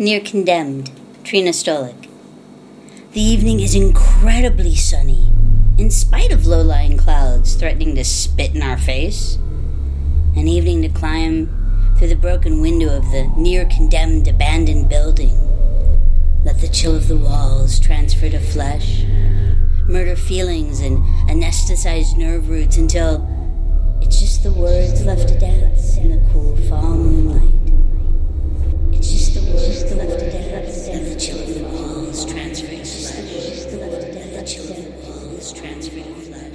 Near Condemned, Trina Stolec. The evening is incredibly sunny, in spite of low lying clouds threatening to spit in our face. An evening to climb through the broken window of the near condemned abandoned building. Let the chill of the walls transfer to flesh, murder feelings and anesthetize nerve roots until it's just the words left to dance children always transfer to flood.